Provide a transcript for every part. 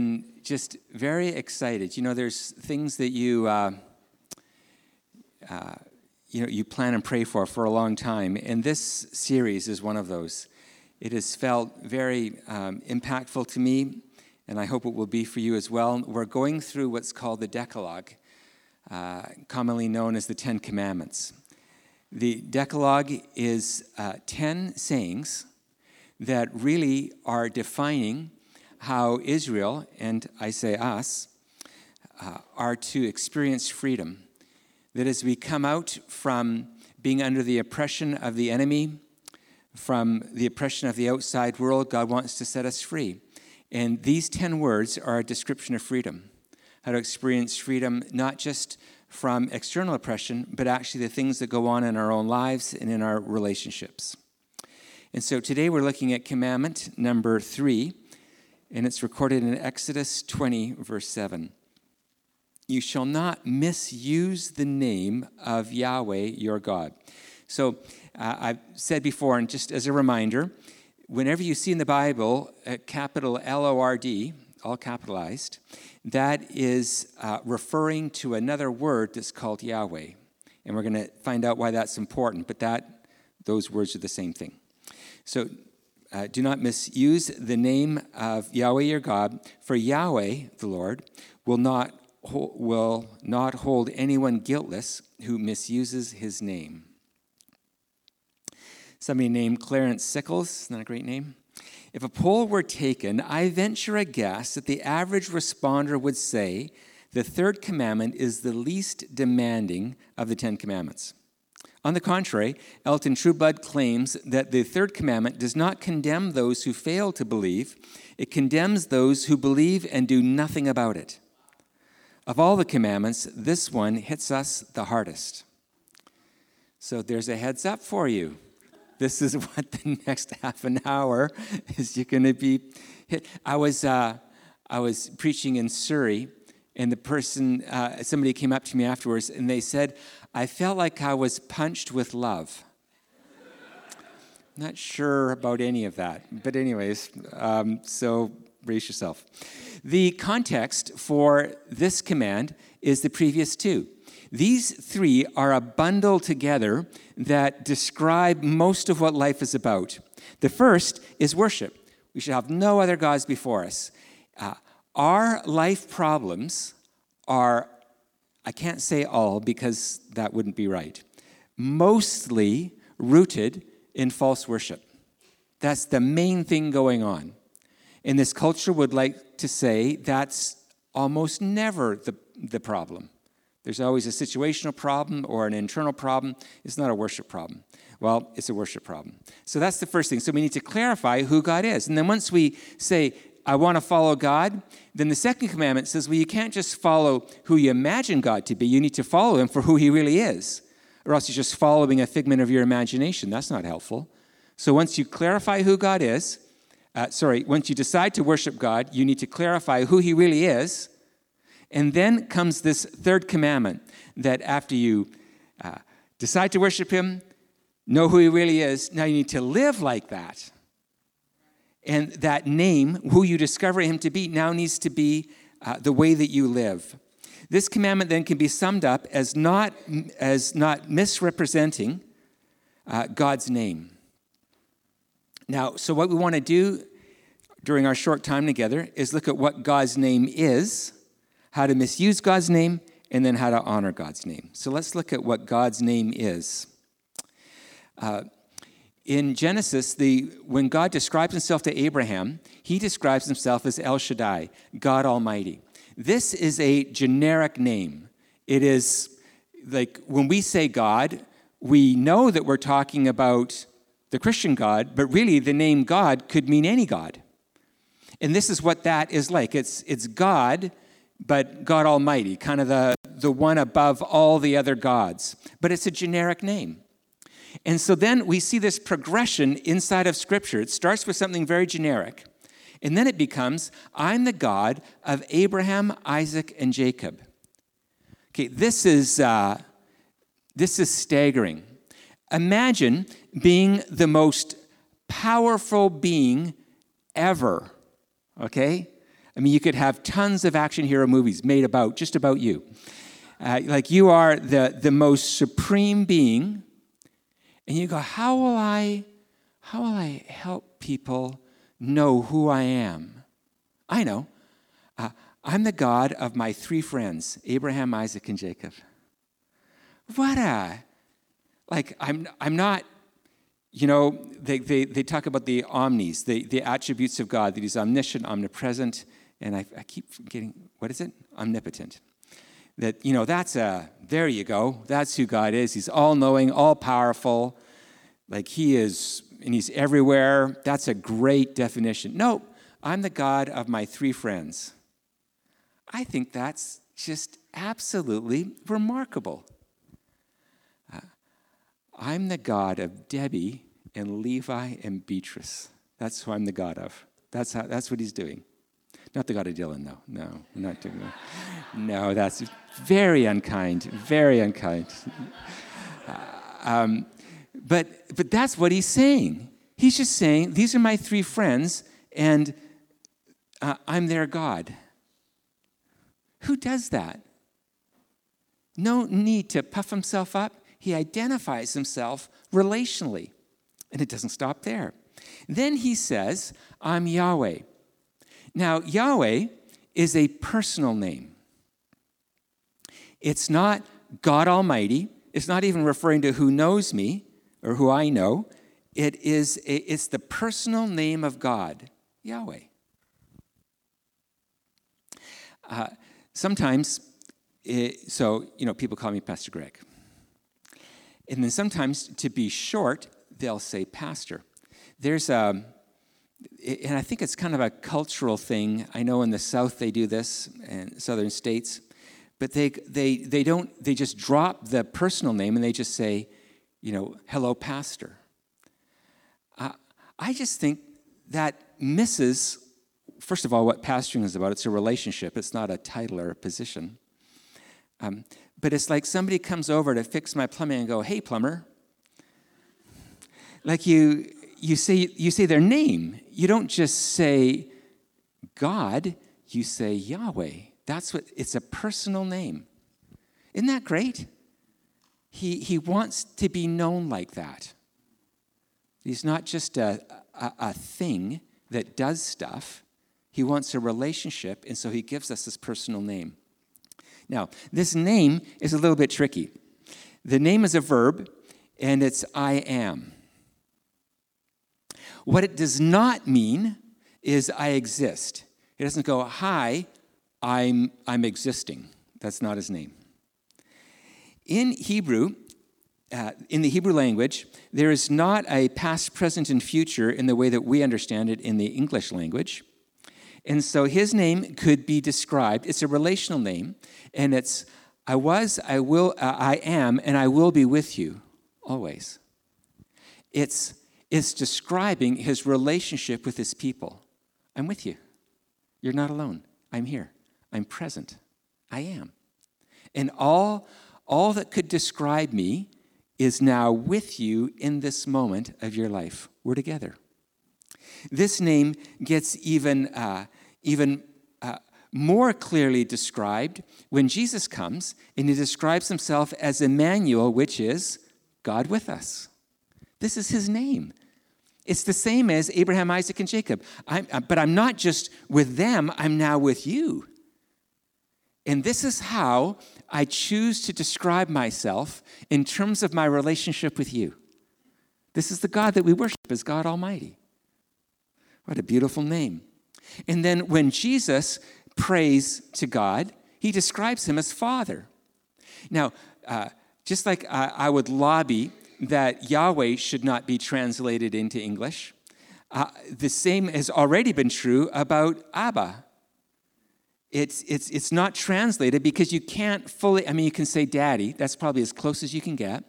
Been just very excited. You know, there's things that you, uh, uh, you know, you plan and pray for for a long time, and this series is one of those. It has felt very um, impactful to me, and I hope it will be for you as well. We're going through what's called the Decalogue, uh, commonly known as the Ten Commandments. The Decalogue is uh, 10 sayings that really are defining how Israel, and I say us, uh, are to experience freedom. That as we come out from being under the oppression of the enemy, from the oppression of the outside world, God wants to set us free. And these 10 words are a description of freedom how to experience freedom not just from external oppression, but actually the things that go on in our own lives and in our relationships. And so today we're looking at commandment number three, and it's recorded in Exodus 20, verse 7. You shall not misuse the name of Yahweh your God. So uh, I've said before, and just as a reminder, whenever you see in the Bible a capital L O R D, all capitalized, that is uh, referring to another word that's called Yahweh. And we're going to find out why that's important, but that, those words are the same thing. So uh, do not misuse the name of Yahweh your God, for Yahweh, the Lord, will not, will not hold anyone guiltless who misuses his name. Somebody named Clarence Sickles, not a great name. If a poll were taken, I venture a guess that the average responder would say the third commandment is the least demanding of the Ten Commandments. On the contrary, Elton Trueblood claims that the third commandment does not condemn those who fail to believe, it condemns those who believe and do nothing about it. Of all the commandments, this one hits us the hardest. So there's a heads up for you. This is what the next half an hour is you're going to be hit. I was, uh, I was preaching in Surrey, and the person, uh, somebody came up to me afterwards, and they said, I felt like I was punched with love. Not sure about any of that, but, anyways, um, so brace yourself. The context for this command is the previous two. These three are a bundle together that describe most of what life is about. The first is worship. We should have no other gods before us. Uh, our life problems are I can't say all because that wouldn't be right. Mostly rooted in false worship. That's the main thing going on. And this culture would like to say that's almost never the, the problem. There's always a situational problem or an internal problem. It's not a worship problem. Well, it's a worship problem. So that's the first thing. So we need to clarify who God is. And then once we say, I want to follow God, then the second commandment says, well, you can't just follow who you imagine God to be. You need to follow him for who he really is, or else you're just following a figment of your imagination. That's not helpful. So once you clarify who God is, uh, sorry, once you decide to worship God, you need to clarify who he really is. And then comes this third commandment that after you uh, decide to worship him, know who he really is, now you need to live like that. And that name, who you discover him to be, now needs to be uh, the way that you live. This commandment then can be summed up as not, as not misrepresenting uh, God's name. Now, so what we want to do during our short time together is look at what God's name is, how to misuse God's name, and then how to honor God's name. So let's look at what God's name is. Uh, in Genesis, the, when God describes himself to Abraham, he describes himself as El Shaddai, God Almighty. This is a generic name. It is like when we say God, we know that we're talking about the Christian God, but really the name God could mean any God. And this is what that is like it's, it's God, but God Almighty, kind of the, the one above all the other gods. But it's a generic name. And so then we see this progression inside of Scripture. It starts with something very generic, and then it becomes, I'm the God of Abraham, Isaac, and Jacob. Okay, this is, uh, this is staggering. Imagine being the most powerful being ever, okay? I mean, you could have tons of action hero movies made about just about you. Uh, like you are the, the most supreme being, and you go, how will I, how will I help people know who I am? I know. Uh, I'm the God of my three friends, Abraham, Isaac, and Jacob. What a, like, I'm, I'm not, you know, they, they, they talk about the omnis, the, the attributes of God, that He's omniscient, omnipresent, and I, I keep getting, what is it? Omnipotent. That, you know, that's a, there you go. That's who God is. He's all knowing, all powerful. Like He is, and He's everywhere. That's a great definition. No, I'm the God of my three friends. I think that's just absolutely remarkable. Uh, I'm the God of Debbie and Levi and Beatrice. That's who I'm the God of. That's, how, that's what he's doing. Not the God of Dylan, though. No, not doing that. No, that's very unkind, very unkind. Uh, um, but, but that's what he's saying. He's just saying, These are my three friends, and uh, I'm their God. Who does that? No need to puff himself up. He identifies himself relationally. And it doesn't stop there. Then he says, I'm Yahweh. Now, Yahweh is a personal name. It's not God Almighty. It's not even referring to who knows me or who I know. It is it's the personal name of God, Yahweh. Uh, sometimes, it, so, you know, people call me Pastor Greg. And then sometimes, to be short, they'll say pastor. There's a, and I think it's kind of a cultural thing. I know in the South they do this, and southern states, but they, they, they don't, they just drop the personal name and they just say, you know, hello, pastor. Uh, I just think that misses first of all, what pastoring is about. It's a relationship, it's not a title or a position. Um, but it's like somebody comes over to fix my plumbing and go, hey, plumber. Like you, you, say, you say their name. You don't just say God, you say Yahweh. That's what, it's a personal name. Isn't that great? He, he wants to be known like that. He's not just a, a, a thing that does stuff, he wants a relationship, and so he gives us this personal name. Now, this name is a little bit tricky. The name is a verb, and it's I am. What it does not mean is I exist. It doesn't go, Hi, I'm, I'm existing. That's not his name. In Hebrew, uh, in the Hebrew language, there is not a past, present, and future in the way that we understand it in the English language. And so his name could be described, it's a relational name, and it's I was, I will, uh, I am, and I will be with you always. It's, it's describing his relationship with his people. I'm with you. You're not alone. I'm here. I'm present. I am. And all, all that could describe me is now with you in this moment of your life. We're together. This name gets even, uh, even uh, more clearly described when Jesus comes and he describes himself as Emmanuel, which is God with us. This is his name. It's the same as Abraham, Isaac, and Jacob. I'm, uh, but I'm not just with them, I'm now with you. And this is how I choose to describe myself in terms of my relationship with you. This is the God that we worship as God Almighty. What a beautiful name. And then when Jesus prays to God, he describes him as Father. Now, uh, just like I, I, would lobby that Yahweh should not be translated into English, uh, the same has already been true about Abba. It's, it's, it's not translated because you can't fully, I mean, you can say daddy, that's probably as close as you can get,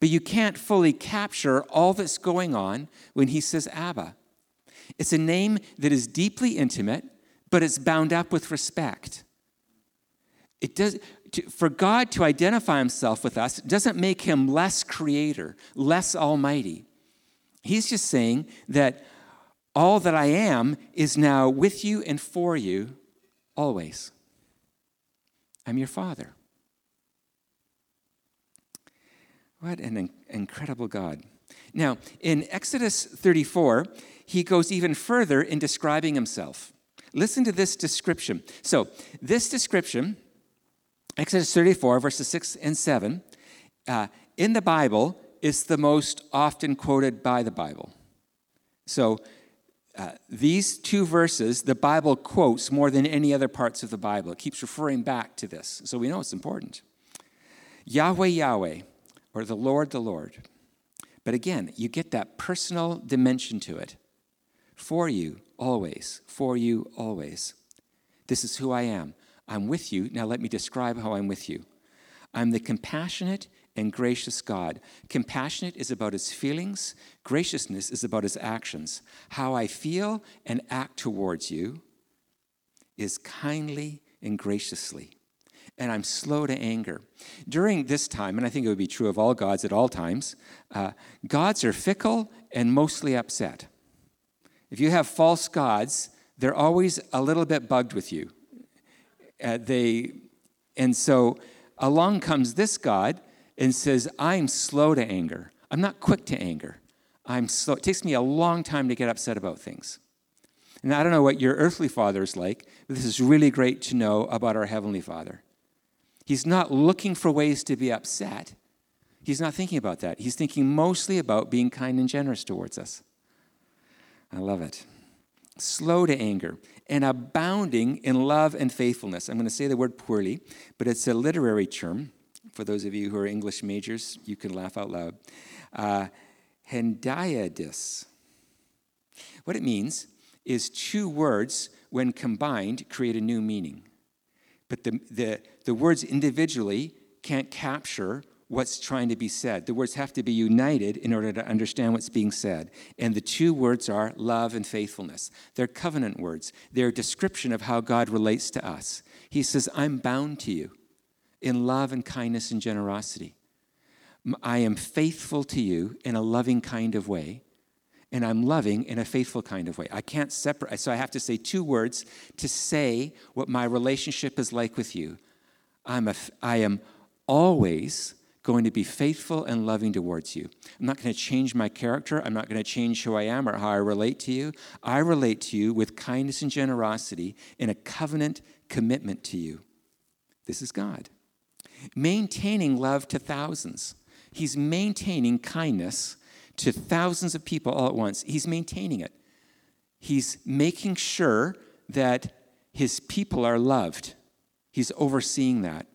but you can't fully capture all that's going on when he says Abba. It's a name that is deeply intimate, but it's bound up with respect. It does, to, for God to identify himself with us doesn't make him less creator, less almighty. He's just saying that all that I am is now with you and for you always. I'm your Father. What an incredible God. Now, in Exodus 34, he goes even further in describing himself. Listen to this description. So, this description, Exodus 34, verses 6 and 7, uh, in the Bible is the most often quoted by the Bible. So, uh, these two verses, the Bible quotes more than any other parts of the Bible. It keeps referring back to this, so we know it's important. Yahweh, Yahweh, or the Lord, the Lord. But again, you get that personal dimension to it. For you, always. For you, always. This is who I am. I'm with you. Now let me describe how I'm with you. I'm the compassionate and gracious God. Compassionate is about his feelings, graciousness is about his actions. How I feel and act towards you is kindly and graciously. And I'm slow to anger. During this time, and I think it would be true of all gods at all times, uh, gods are fickle and mostly upset. If you have false gods, they're always a little bit bugged with you. Uh, they, and so along comes this God and says, I'm slow to anger. I'm not quick to anger. I'm slow. It takes me a long time to get upset about things. And I don't know what your earthly father is like, but this is really great to know about our heavenly father. He's not looking for ways to be upset. He's not thinking about that. He's thinking mostly about being kind and generous towards us. I love it. Slow to anger and abounding in love and faithfulness. I'm going to say the word poorly, but it's a literary term. For those of you who are English majors, you can laugh out loud. Uh, hendiadys. What it means is two words, when combined, create a new meaning. But the, the, the words individually can't capture what's trying to be said. The words have to be united in order to understand what's being said. And the two words are love and faithfulness. They're covenant words, they're a description of how God relates to us. He says, I'm bound to you in love and kindness and generosity. I am faithful to you in a loving kind of way, and I'm loving in a faithful kind of way. I can't separate, so I have to say two words to say what my relationship is like with you. I'm a, I am always going to be faithful and loving towards you. I'm not going to change my character. I'm not going to change who I am or how I relate to you. I relate to you with kindness and generosity in a covenant commitment to you. This is God maintaining love to thousands. He's maintaining kindness to thousands of people all at once. He's maintaining it. He's making sure that his people are loved. He's overseeing that.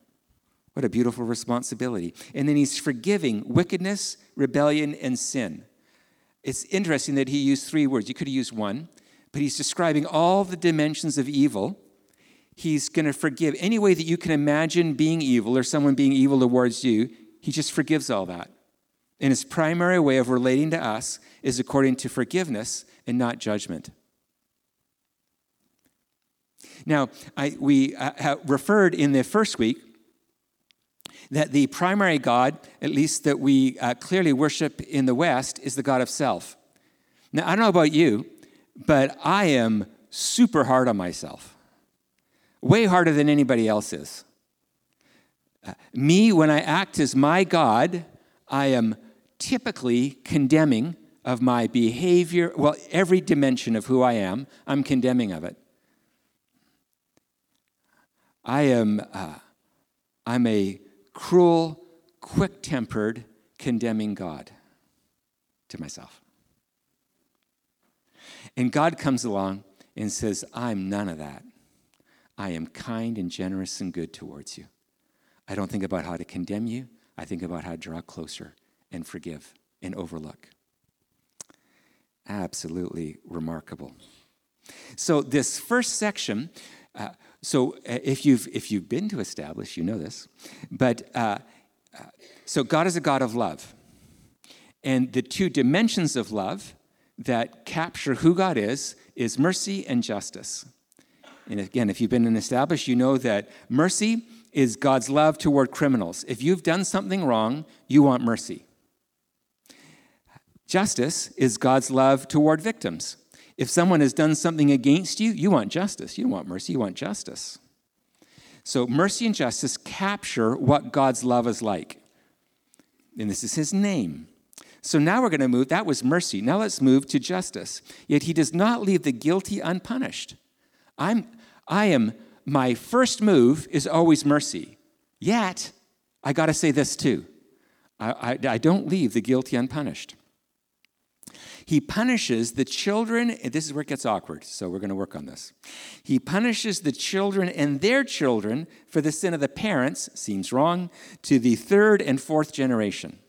What a beautiful responsibility. And then he's forgiving wickedness, rebellion, and sin. It's interesting that he used three words. You could have used one, but he's describing all the dimensions of evil He's going to forgive. Any way that you can imagine being evil or someone being evil towards you, He just forgives all that. And His primary way of relating to us is according to forgiveness and not judgment. Now, I, we uh, referred in the first week that the primary God, at least that we uh, clearly worship in the West, is the God of self. Now, I don't know about you, but I am super hard on myself way harder than anybody else is. Uh, me, when I act as my God, I am typically condemning of my behavior, well, every dimension of who I am, I'm condemning of it. I am, uh, I'm a cruel, quick tempered, condemning God to myself. And God comes along and says, I'm none of that. I am kind and generous and good towards you. I don't think about how to condemn you. I think about how to draw closer and forgive and overlook. Absolutely remarkable. So, this first section, uh, so uh, if you've, if you've been to establish, you know this, but uh, uh, so God is a God of love. And the two dimensions of love that capture who God is is mercy and justice. And again, if you've been an established, you know that mercy is God's love toward criminals. If you've done something wrong, you want mercy. Justice is God's love toward victims. If someone has done something against you, you want justice. You don't want mercy, you want justice. So, mercy and justice capture what God's love is like. And this is his name. So now we're going to move, that was mercy. Now let's move to justice. Yet he does not leave the guilty unpunished. I'm, I am, my first move is always mercy. Yet, I got to say this too I, I, I don't leave the guilty unpunished. He punishes the children, this is where it gets awkward, so we're going to work on this. He punishes the children and their children for the sin of the parents, seems wrong, to the third and fourth generation.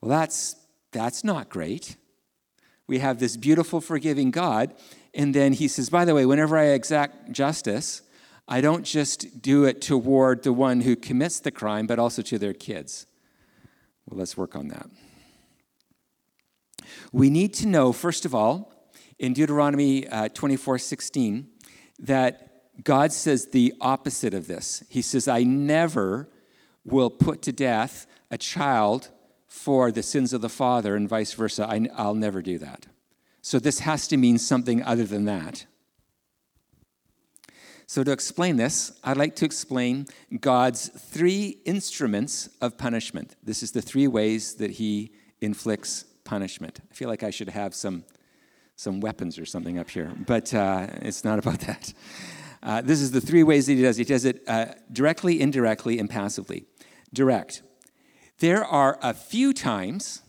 Well, that's, that's not great. We have this beautiful, forgiving God, and then he says, by the way, whenever I exact justice, I don't just do it toward the one who commits the crime, but also to their kids. Well, let's work on that. We need to know, first of all, in Deuteronomy uh, 24 16, that God says the opposite of this. He says, I never will put to death a child for the sins of the father, and vice versa. I, I'll never do that. So this has to mean something other than that. So, to explain this, I'd like to explain God's three instruments of punishment. This is the three ways that He inflicts punishment. I feel like I should have some, some weapons or something up here, but uh, it's not about that. Uh, this is the three ways that He does. He does it uh, directly, indirectly, and passively. Direct. There are a few times,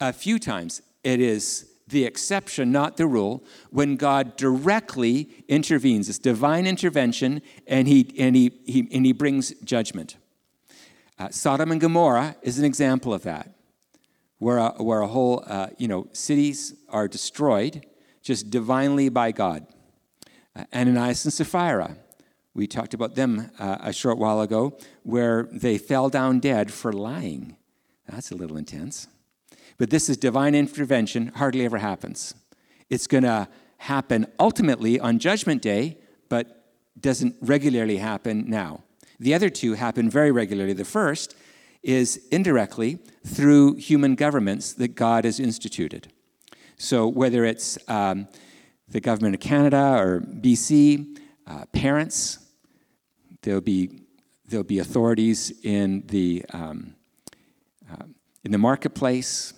a few times, it is the exception, not the rule, when God directly intervenes. It's divine intervention, and he, and he, he, and he brings judgment. Uh, Sodom and Gomorrah is an example of that, where a, where a whole, uh, you know, cities are destroyed just divinely by God. Uh, Ananias and Sapphira, we talked about them uh, a short while ago, where they fell down dead for lying. That's a little intense. But this is divine intervention, hardly ever happens. It's going to happen ultimately on Judgment Day, but doesn't regularly happen now. The other two happen very regularly. The first is indirectly through human governments that God has instituted. So, whether it's um, the government of Canada or BC, uh, parents, there'll be, there'll be authorities in the, um, uh, in the marketplace,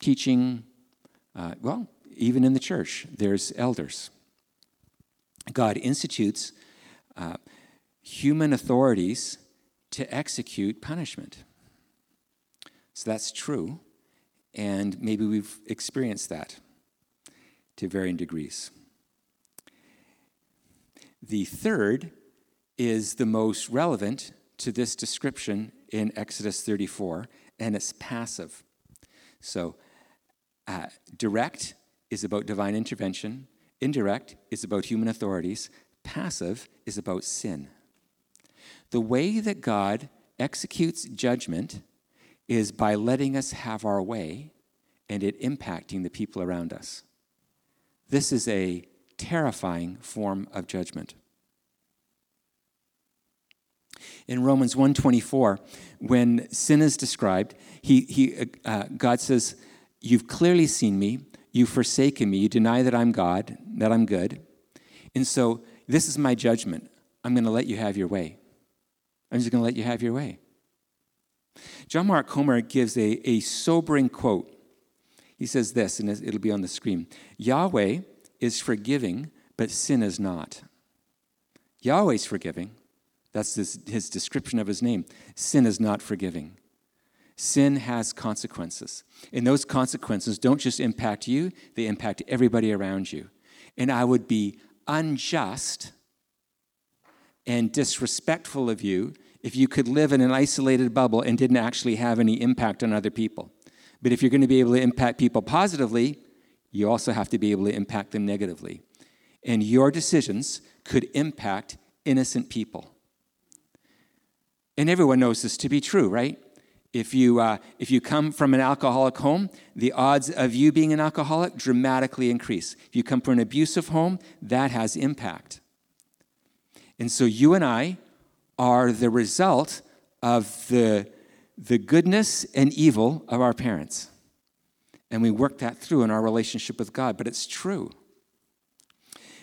teaching, uh, well, even in the church, there's elders. God institutes uh, human authorities to execute punishment. So that's true, and maybe we've experienced that to varying degrees. The third is the most relevant to this description in Exodus 34, and it's passive. So uh, direct is about divine intervention, indirect is about human authorities, passive is about sin. The way that God executes judgment is by letting us have our way and it impacting the people around us. This is a terrifying form of judgment. In Romans 1:24, when sin is described, he, he, uh, God says, You've clearly seen me. You've forsaken me. You deny that I'm God, that I'm good. And so this is my judgment. I'm going to let you have your way. I'm just going to let you have your way. John Mark Comer gives a, a sobering quote. He says this, and it'll be on the screen Yahweh is forgiving, but sin is not. Yahweh's forgiving. That's his description of his name. Sin is not forgiving. Sin has consequences. And those consequences don't just impact you, they impact everybody around you. And I would be unjust and disrespectful of you if you could live in an isolated bubble and didn't actually have any impact on other people. But if you're going to be able to impact people positively, you also have to be able to impact them negatively. And your decisions could impact innocent people. And everyone knows this to be true, right? If you, uh, if you come from an alcoholic home, the odds of you being an alcoholic dramatically increase. If you come from an abusive home, that has impact. And so you and I are the result of the, the goodness and evil of our parents. and we work that through in our relationship with God, but it's true.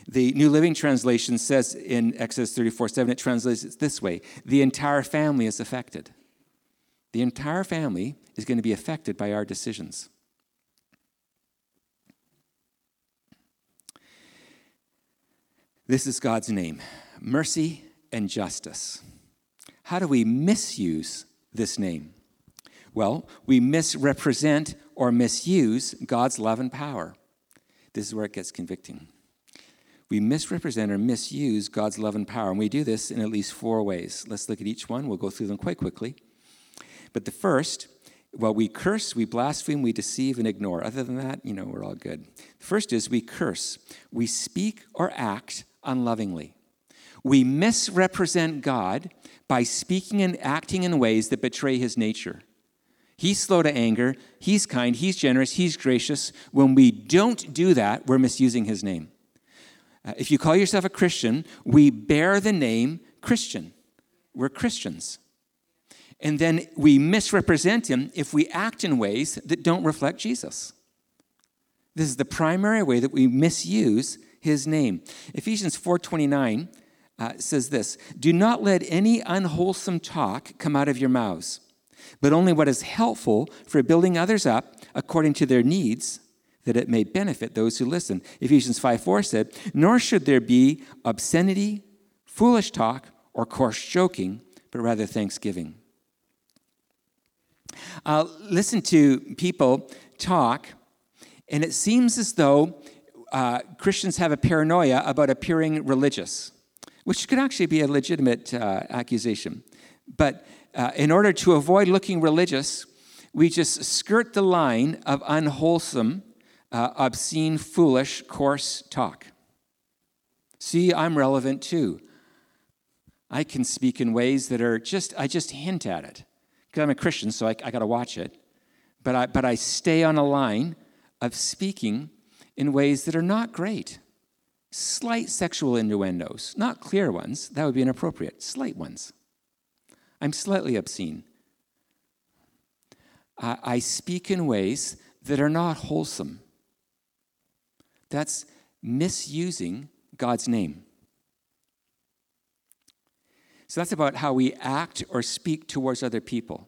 The New Living Translation says in Exodus 34 7, it translates it this way the entire family is affected. The entire family is going to be affected by our decisions. This is God's name mercy and justice. How do we misuse this name? Well, we misrepresent or misuse God's love and power. This is where it gets convicting. We misrepresent or misuse God's love and power, and we do this in at least four ways. Let's look at each one. We'll go through them quite quickly. But the first, well, we curse, we blaspheme, we deceive, and ignore. Other than that, you know, we're all good. The first is we curse. We speak or act unlovingly. We misrepresent God by speaking and acting in ways that betray his nature. He's slow to anger, he's kind, he's generous, he's gracious. When we don't do that, we're misusing his name. Uh, if you call yourself a Christian, we bear the name Christian. We're Christians. And then we misrepresent him if we act in ways that don't reflect Jesus. This is the primary way that we misuse his name. Ephesians 4:29 uh, says this, "Do not let any unwholesome talk come out of your mouths." but only what is helpful for building others up according to their needs, that it may benefit those who listen. Ephesians 5 4 said, Nor should there be obscenity, foolish talk, or coarse joking, but rather thanksgiving. Uh, listen to people talk, and it seems as though uh, Christians have a paranoia about appearing religious, which could actually be a legitimate uh, accusation. But uh, in order to avoid looking religious, we just skirt the line of unwholesome, uh, obscene, foolish, coarse talk. See, I'm relevant too. I can speak in ways that are just, I just hint at it. Because I'm a Christian, so I, I got to watch it. But I, but I stay on a line of speaking in ways that are not great. Slight sexual innuendos, not clear ones, that would be inappropriate, slight ones. I'm slightly obscene. I, I speak in ways that are not wholesome. That's misusing God's name. So that's about how we act or speak towards other people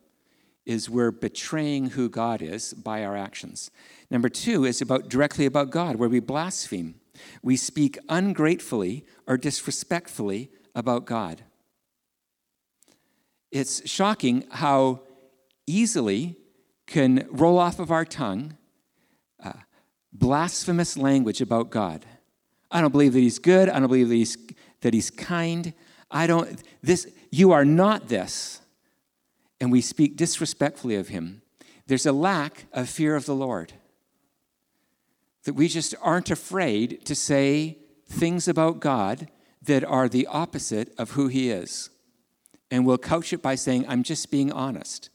is we're betraying who God is by our actions. Number 2 is about directly about God where we blaspheme. We speak ungratefully or disrespectfully about God. It's shocking how easily can roll off of our tongue uh, blasphemous language about God. I don't believe that he's good. I don't believe that he's, that he's kind. I don't, this, you are not this. And we speak disrespectfully of him. There's a lack of fear of the Lord. That we just aren't afraid to say things about God that are the opposite of who he is and we'll couch it by saying, I'm just being honest.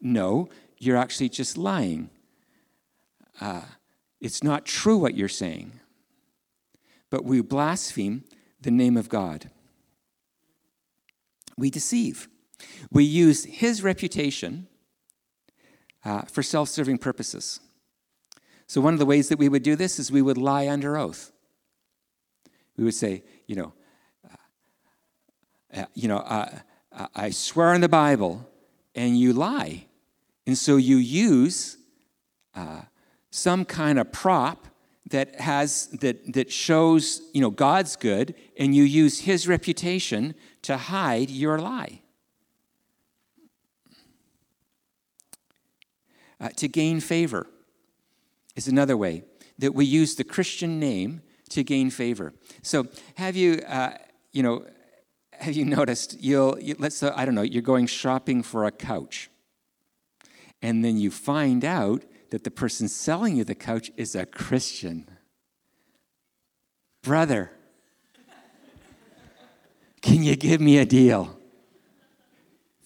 No, you're actually just lying. Uh, it's not true what you're saying. But we blaspheme the name of God. We deceive. We use his reputation uh, for self serving purposes. So, one of the ways that we would do this is we would lie under oath. We would say, you know, uh, uh you know, uh, I swear on the Bible, and you lie. And so you use uh, some kind of prop that has that that shows you know God's good, and you use His reputation to hide your lie. Uh, to gain favor is another way that we use the Christian name to gain favor. So, have you, uh, you know, have you noticed you'll you, let's say, I don't know you're going shopping for a couch, and then you find out that the person selling you the couch is a Christian. Brother, can you give me a deal?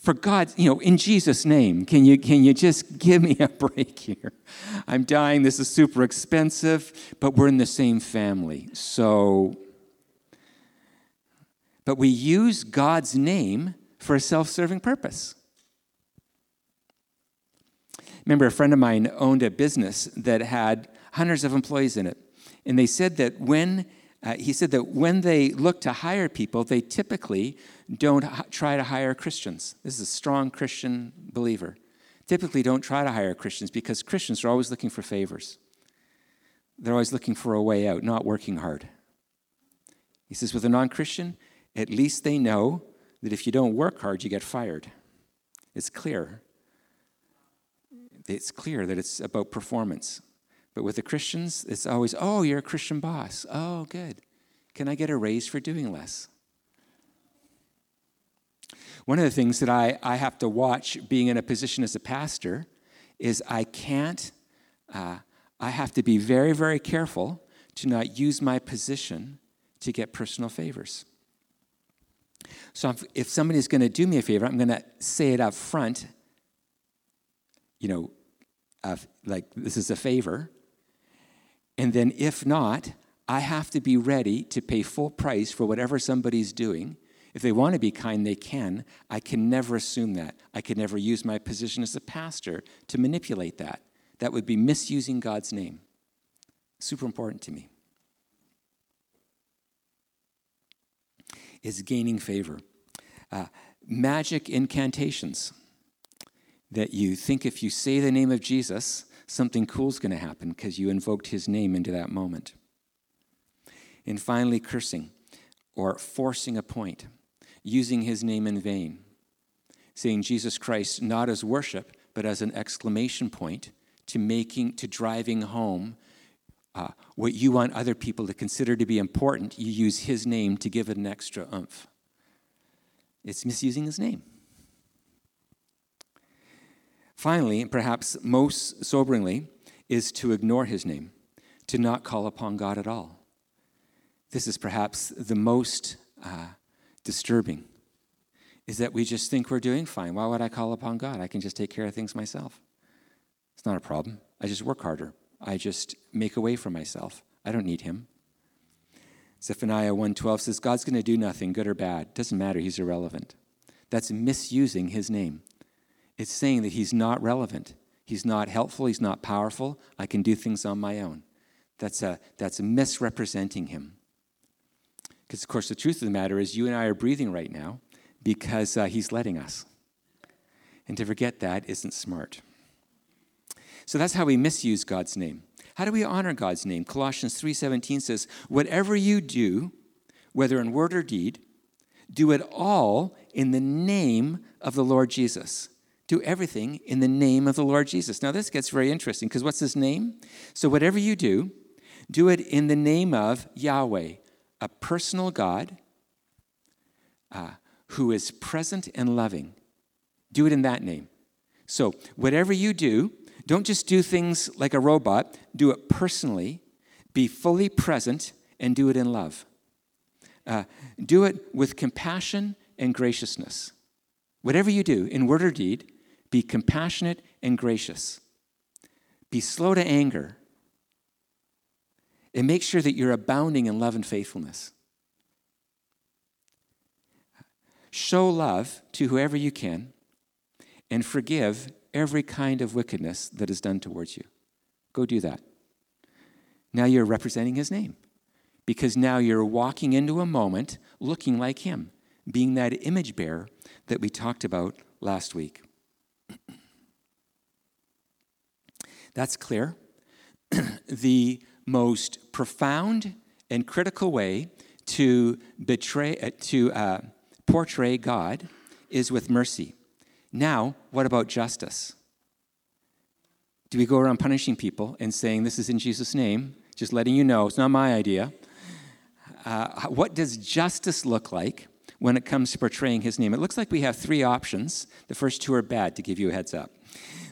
For God, you know, in Jesus' name, can you, can you just give me a break here? I'm dying. This is super expensive, but we're in the same family. So but we use God's name for a self serving purpose. Remember, a friend of mine owned a business that had hundreds of employees in it. And they said that when, uh, he said that when they look to hire people, they typically don't try to hire Christians. This is a strong Christian believer. Typically, don't try to hire Christians because Christians are always looking for favors. They're always looking for a way out, not working hard. He says, with a non Christian, at least they know that if you don't work hard, you get fired. It's clear. It's clear that it's about performance. But with the Christians, it's always, oh, you're a Christian boss. Oh, good. Can I get a raise for doing less? One of the things that I, I have to watch being in a position as a pastor is I can't, uh, I have to be very, very careful to not use my position to get personal favors. So if, if somebody's going to do me a favor, I'm going to say it up front, you know, uh, like this is a favor. And then if not, I have to be ready to pay full price for whatever somebody's doing. If they want to be kind, they can. I can never assume that. I can never use my position as a pastor to manipulate that. That would be misusing God's name. Super important to me. Is gaining favor. Uh, magic incantations that you think if you say the name of Jesus, something cool's going to happen because you invoked his name into that moment. And finally, cursing or forcing a point, using his name in vain, saying Jesus Christ not as worship, but as an exclamation point to making, to driving home uh, what you want other people to consider to be important. You use his name to give it an extra oomph. It's misusing his name. Finally, and perhaps most soberingly, is to ignore his name, to not call upon God at all. This is perhaps the most uh, disturbing, is that we just think we're doing fine. Why would I call upon God? I can just take care of things myself. It's not a problem. I just work harder. I just make a way for myself. I don't need him. Zephaniah 1:12 says God's going to do nothing good or bad. Doesn't matter, he's irrelevant. That's misusing his name. It's saying that he's not relevant. He's not helpful. He's not powerful. I can do things on my own. That's, a, that's misrepresenting him. Because, of course, the truth of the matter is you and I are breathing right now because uh, he's letting us. And to forget that isn't smart. So that's how we misuse God's name. How do we honor God's name? Colossians 3:17 says, "Whatever you do, whether in word or deed, do it all in the name of the Lord Jesus." do everything in the name of the Lord Jesus. Now, this gets very interesting because what's his name? So, whatever you do, do it in the name of Yahweh, a personal God uh, who is present and loving. Do it in that name. So, whatever you do, don't just do things like a robot, do it personally, be fully present, and do it in love. Uh, do it with compassion and graciousness. Whatever you do, in word or deed, be compassionate and gracious. Be slow to anger. And make sure that you're abounding in love and faithfulness. Show love to whoever you can and forgive every kind of wickedness that is done towards you. Go do that. Now you're representing his name because now you're walking into a moment looking like him, being that image bearer that we talked about last week. That's clear. the most profound and critical way to betray uh, to uh, portray God is with mercy. Now, what about justice? Do we go around punishing people and saying, This is in Jesus' name? Just letting you know, it's not my idea. Uh, what does justice look like when it comes to portraying his name? It looks like we have three options. The first two are bad, to give you a heads up.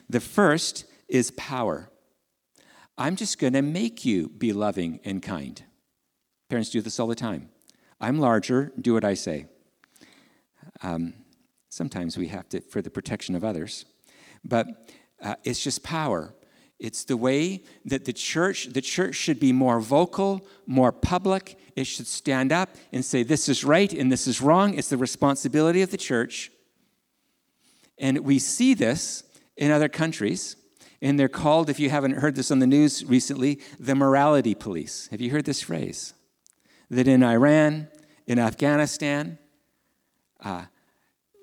The first is power. I'm just going to make you be loving and kind. Parents do this all the time. I'm larger, do what I say. Um, sometimes we have to for the protection of others, but uh, it's just power. It's the way that the church, the church should be more vocal, more public. It should stand up and say, this is right and this is wrong. It's the responsibility of the church. And we see this in other countries And they're called, if you haven't heard this on the news recently, the morality police. Have you heard this phrase? That in Iran, in Afghanistan, uh,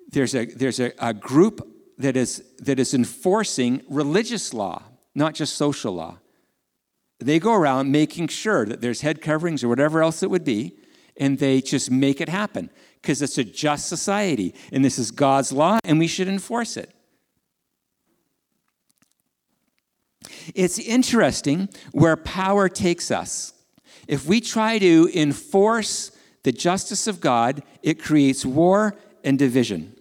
there's, a, there's a, a group that is, that is enforcing religious law, not just social law. They go around making sure that there's head coverings or whatever else it would be, and they just make it happen because it's a just society, and this is God's law, and we should enforce it. It's interesting where power takes us. If we try to enforce the justice of God, it creates war and division.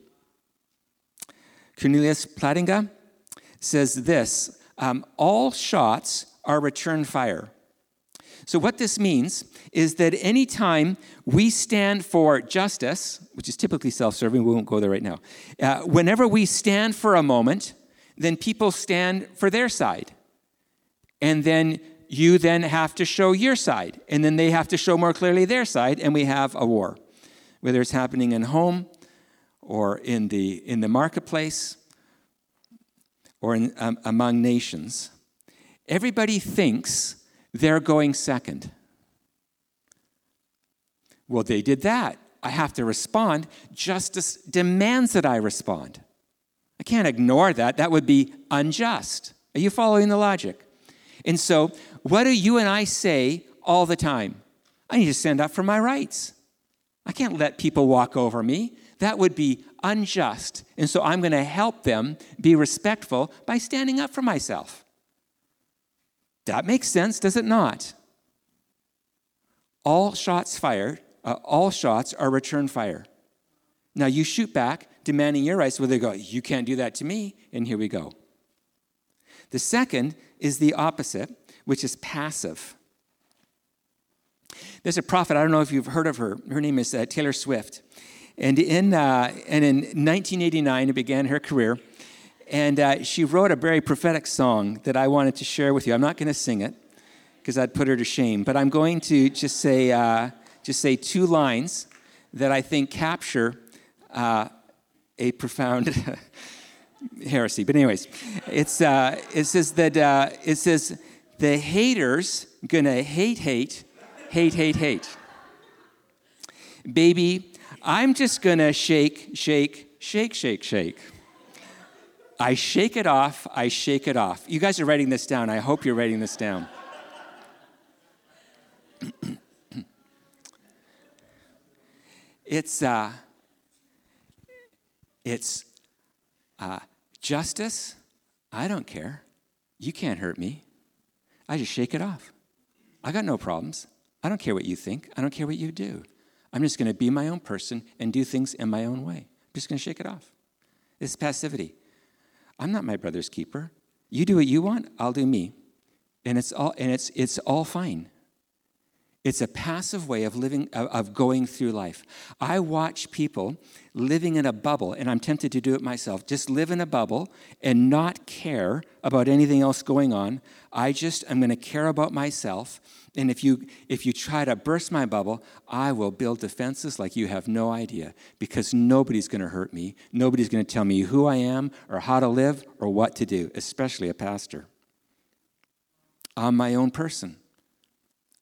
Cornelius Plantinga says this um, all shots are return fire. So, what this means is that anytime we stand for justice, which is typically self serving, we won't go there right now, uh, whenever we stand for a moment, then people stand for their side and then you then have to show your side. And then they have to show more clearly their side and we have a war. Whether it's happening in home or in the in the marketplace or in, um, among nations everybody thinks they're going second. Well they did that. I have to respond. Justice demands that i respond. I can't ignore that. That would be unjust. Are you following the logic and so, what do you and I say all the time? I need to stand up for my rights. I can't let people walk over me. That would be unjust. And so, I'm going to help them be respectful by standing up for myself. That makes sense, does it not? All shots fired, uh, all shots are return fire. Now you shoot back, demanding your rights, where they go, You can't do that to me, and here we go. The second is the opposite, which is passive. There's a prophet, I don't know if you've heard of her. Her name is uh, Taylor Swift. And in, uh, and in 1989, it began her career. And uh, she wrote a very prophetic song that I wanted to share with you. I'm not going to sing it because I'd put her to shame, but I'm going to just say, uh, just say two lines that I think capture uh, a profound heresy. But anyways, it's uh, it says that uh, it says the haters gonna hate, hate, hate, hate, hate. Baby, I'm just gonna shake, shake, shake, shake, shake. I shake it off. I shake it off. You guys are writing this down. I hope you're writing this down. it's uh, it's uh, justice, I don't care. You can't hurt me. I just shake it off. I got no problems. I don't care what you think. I don't care what you do. I'm just going to be my own person and do things in my own way. I'm just going to shake it off. This is passivity. I'm not my brother's keeper. You do what you want, I'll do me. And it's all and it's it's all fine. It's a passive way of living, of going through life. I watch people living in a bubble, and I'm tempted to do it myself. Just live in a bubble and not care about anything else going on. I just I'm going to care about myself. And if you if you try to burst my bubble, I will build defenses like you have no idea because nobody's going to hurt me. Nobody's going to tell me who I am or how to live or what to do, especially a pastor. I'm my own person.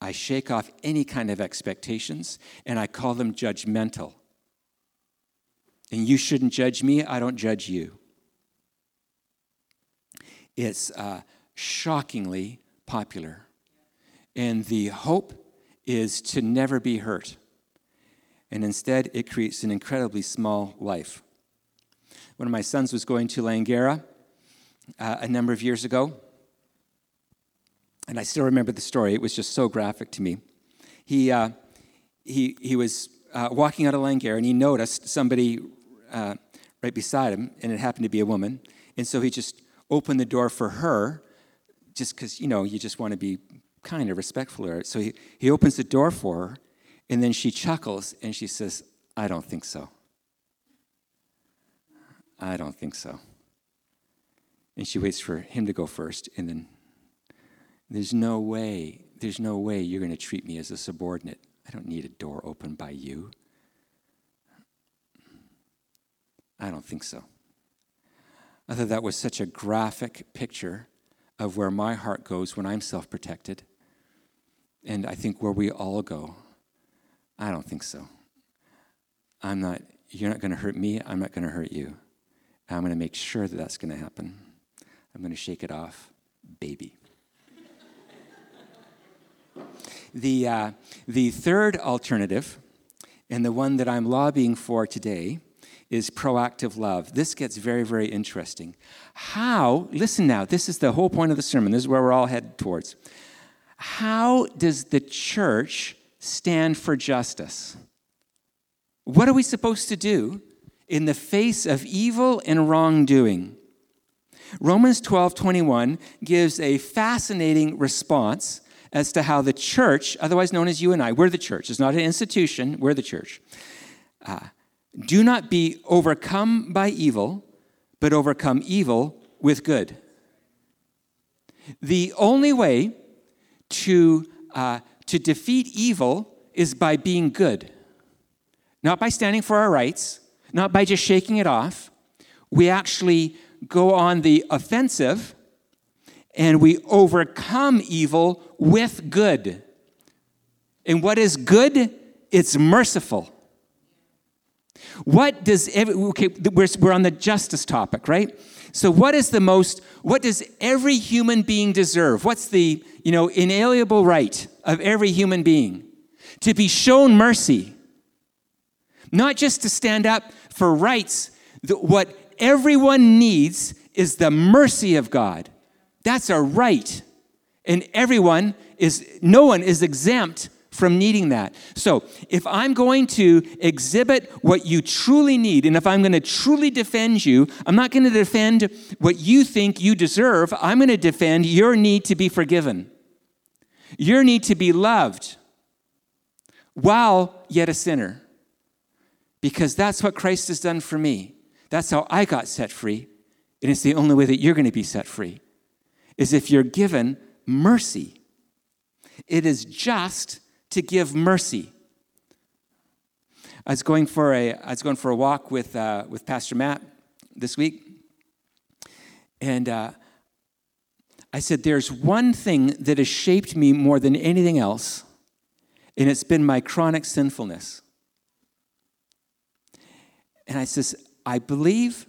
I shake off any kind of expectations and I call them judgmental. And you shouldn't judge me, I don't judge you. It's uh, shockingly popular. And the hope is to never be hurt. And instead, it creates an incredibly small life. One of my sons was going to Langara uh, a number of years ago, and I still remember the story. It was just so graphic to me. He, uh, he, he was uh, walking out of Langara and he noticed somebody uh, right beside him, and it happened to be a woman. And so he just opened the door for her, just because, you know, you just want to be kind of respectful her. So he, he opens the door for her, and then she chuckles and she says, I don't think so. I don't think so. And she waits for him to go first, and then there's no way, there's no way you're going to treat me as a subordinate. I don't need a door opened by you. I don't think so. I thought that was such a graphic picture of where my heart goes when I'm self protected. And I think where we all go, I don't think so. I'm not, you're not going to hurt me, I'm not going to hurt you. I'm going to make sure that that's going to happen. I'm going to shake it off, baby. The, uh, the third alternative, and the one that I'm lobbying for today, is proactive love. This gets very, very interesting. How, listen now, this is the whole point of the sermon. This is where we're all headed towards. How does the church stand for justice? What are we supposed to do in the face of evil and wrongdoing? Romans 12 21 gives a fascinating response as to how the church, otherwise known as you and I, we're the church, it's not an institution, we're the church. Uh, do not be overcome by evil, but overcome evil with good. The only way to, uh, to defeat evil is by being good, not by standing for our rights, not by just shaking it off. We actually go on the offensive and we overcome evil with good. And what is good? It's merciful. What does every, okay, we're, we're on the justice topic, right? So what is the most, what does every human being deserve? What's the, you know, inalienable right of every human being? To be shown mercy. Not just to stand up for rights. What everyone needs is the mercy of God. That's a right. And everyone is, no one is exempt from needing that. So, if I'm going to exhibit what you truly need, and if I'm going to truly defend you, I'm not going to defend what you think you deserve. I'm going to defend your need to be forgiven, your need to be loved while yet a sinner. Because that's what Christ has done for me. That's how I got set free. And it's the only way that you're going to be set free, is if you're given mercy. It is just to give mercy. I was going for a, I was going for a walk with, uh, with Pastor Matt this week, and uh, I said, There's one thing that has shaped me more than anything else, and it's been my chronic sinfulness. And I says, I believe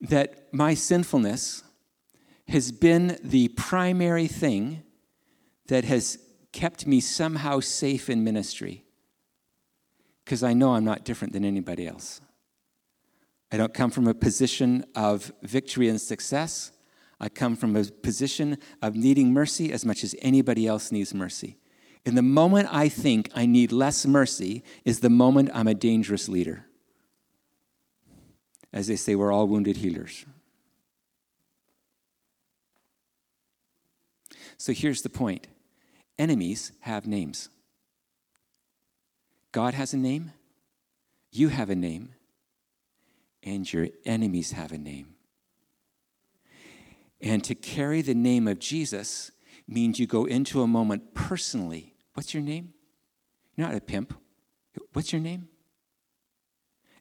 that my sinfulness has been the primary thing that has kept me somehow safe in ministry because I know I'm not different than anybody else. I don't come from a position of victory and success. I come from a position of needing mercy as much as anybody else needs mercy. In the moment I think I need less mercy is the moment I'm a dangerous leader. As they say, we're all wounded healers. So here's the point enemies have names. God has a name, you have a name, and your enemies have a name. And to carry the name of Jesus means you go into a moment personally. What's your name? You're not a pimp. What's your name?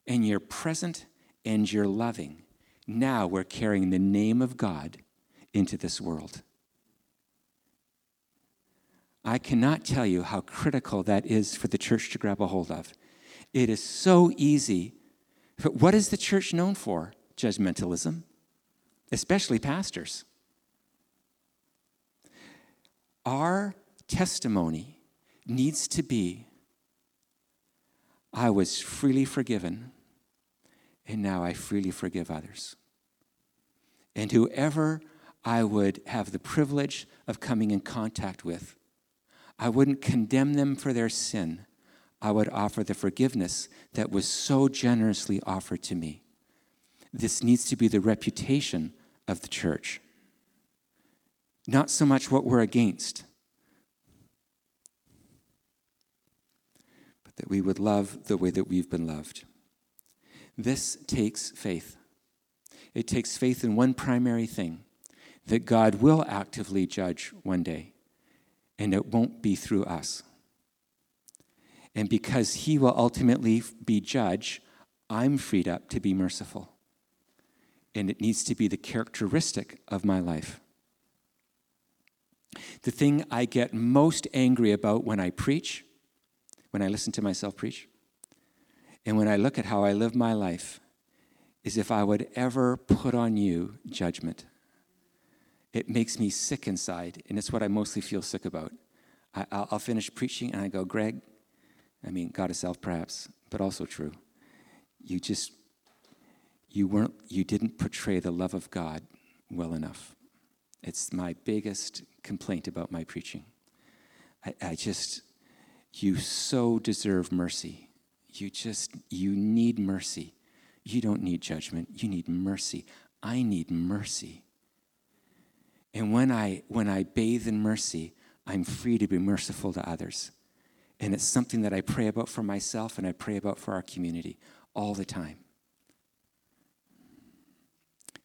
And you're present and you're loving. Now we're carrying the name of God into this world. I cannot tell you how critical that is for the church to grab a hold of. It is so easy. But what is the church known for? Judgmentalism, especially pastors. Our testimony needs to be I was freely forgiven, and now I freely forgive others. And whoever I would have the privilege of coming in contact with, I wouldn't condemn them for their sin. I would offer the forgiveness that was so generously offered to me. This needs to be the reputation of the church, not so much what we're against, but that we would love the way that we've been loved. This takes faith. It takes faith in one primary thing that God will actively judge one day and it won't be through us. And because he will ultimately be judge, I'm freed up to be merciful. And it needs to be the characteristic of my life. The thing I get most angry about when I preach, when I listen to myself preach, and when I look at how I live my life, is if I would ever put on you judgment. It makes me sick inside, and it's what I mostly feel sick about. I, will finish preaching and I go, Greg, I mean, God of self perhaps, but also true. You just, you weren't, you didn't portray the love of God well enough. It's my biggest complaint about my preaching. I, I just, you so deserve mercy. You just, you need mercy. You don't need judgment. You need mercy. I need mercy. And when I, when I bathe in mercy, I'm free to be merciful to others. And it's something that I pray about for myself and I pray about for our community all the time.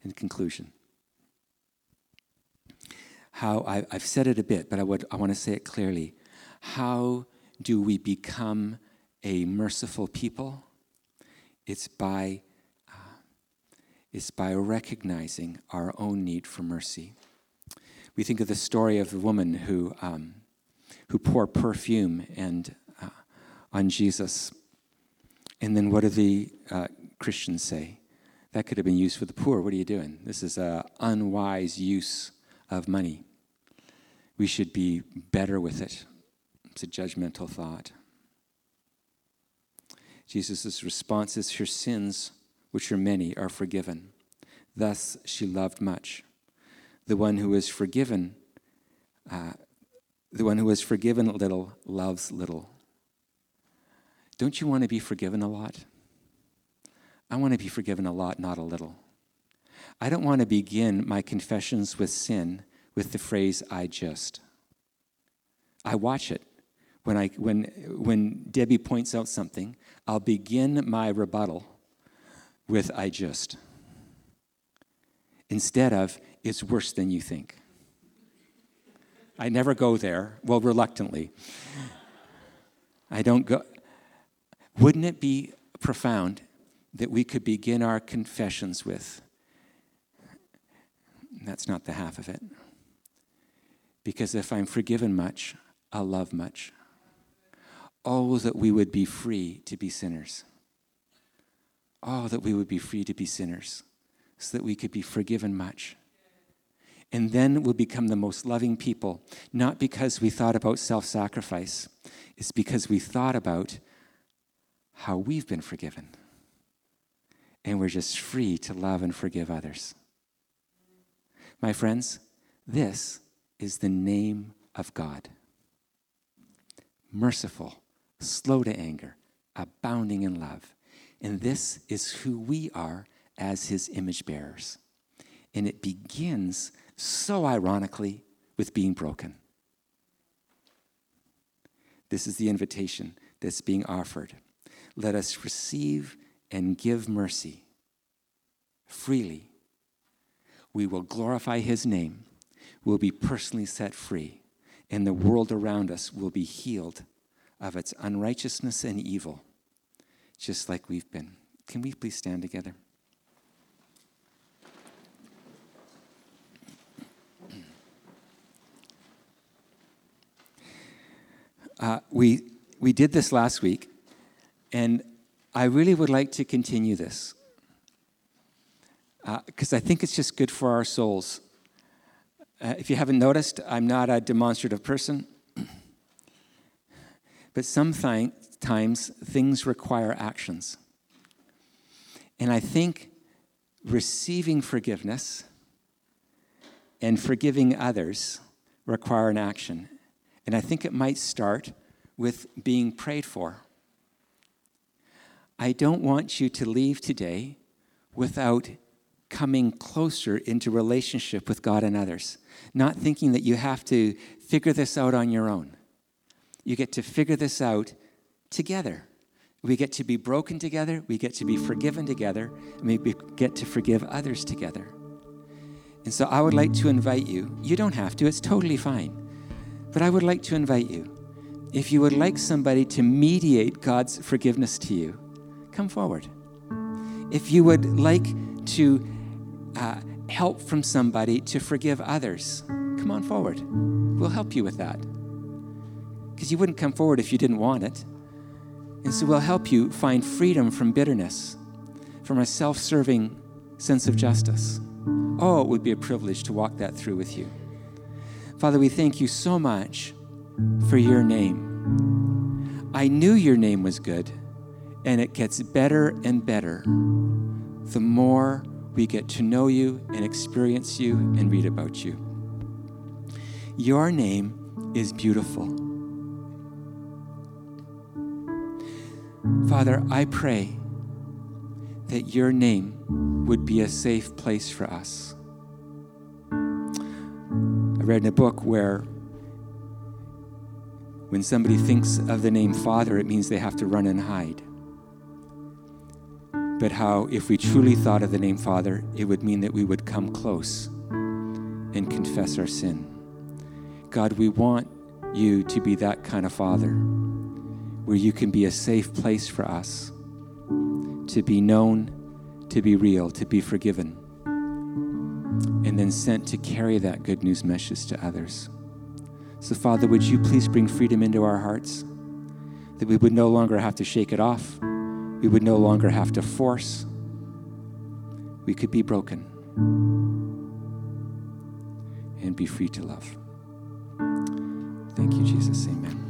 In conclusion, how I, have said it a bit, but I, would, I want to say it clearly. How do we become a merciful people? It's by, uh, it's by recognizing our own need for mercy. We think of the story of the woman who, um, who poured perfume and, uh, on Jesus. And then what do the uh, Christians say? That could have been used for the poor. What are you doing? This is an unwise use of money. We should be better with it. It's a judgmental thought. Jesus' response is her sins, which are many, are forgiven. Thus she loved much. The one who is forgiven, uh, the one who is forgiven little loves little. Don't you want to be forgiven a lot? I want to be forgiven a lot, not a little. I don't want to begin my confessions with sin with the phrase, I just. I watch it. When, I, when, when Debbie points out something, I'll begin my rebuttal with, I just. Instead of, it's worse than you think. I never go there, well, reluctantly. I don't go. Wouldn't it be profound that we could begin our confessions with? That's not the half of it. Because if I'm forgiven much, I'll love much. Oh, that we would be free to be sinners. Oh, that we would be free to be sinners so that we could be forgiven much. And then we'll become the most loving people, not because we thought about self sacrifice, it's because we thought about how we've been forgiven. And we're just free to love and forgive others. My friends, this is the name of God merciful, slow to anger, abounding in love. And this is who we are as his image bearers. And it begins so ironically with being broken. This is the invitation that's being offered. Let us receive and give mercy freely. We will glorify his name we'll be personally set free, and the world around us will be healed of its unrighteousness and evil, just like we've been. Can we please stand together? Uh, we, we did this last week, and I really would like to continue this because uh, I think it's just good for our souls uh, if you haven't noticed, I'm not a demonstrative person. but sometimes things require actions. And I think receiving forgiveness and forgiving others require an action. And I think it might start with being prayed for. I don't want you to leave today without coming closer into relationship with God and others not thinking that you have to figure this out on your own. You get to figure this out together. We get to be broken together, we get to be forgiven together, and we get to forgive others together. And so I would like to invite you, you don't have to, it's totally fine, but I would like to invite you, if you would like somebody to mediate God's forgiveness to you, come forward. If you would like to uh, help from somebody to forgive others, come on forward. we'll help you with that. Because you wouldn't come forward if you didn't want it. And so we'll help you find freedom from bitterness, from a self serving sense of justice. Oh, it would be a privilege to walk that through with you. Father, we thank you so much for your name. I knew your name was good, and it gets better and better the more we get to know you and experience you and read about you. Your name is beautiful. Father, I pray that your name would be a safe place for us. Read in a book where when somebody thinks of the name Father, it means they have to run and hide. But how, if we truly thought of the name Father, it would mean that we would come close and confess our sin. God, we want you to be that kind of Father where you can be a safe place for us to be known, to be real, to be forgiven, and then sent to carry that good news message to others. So, Father, would you please bring freedom into our hearts? That we would no longer have to shake it off, we would no longer have to force, we could be broken and be free to love. Thank you, Jesus. Amen.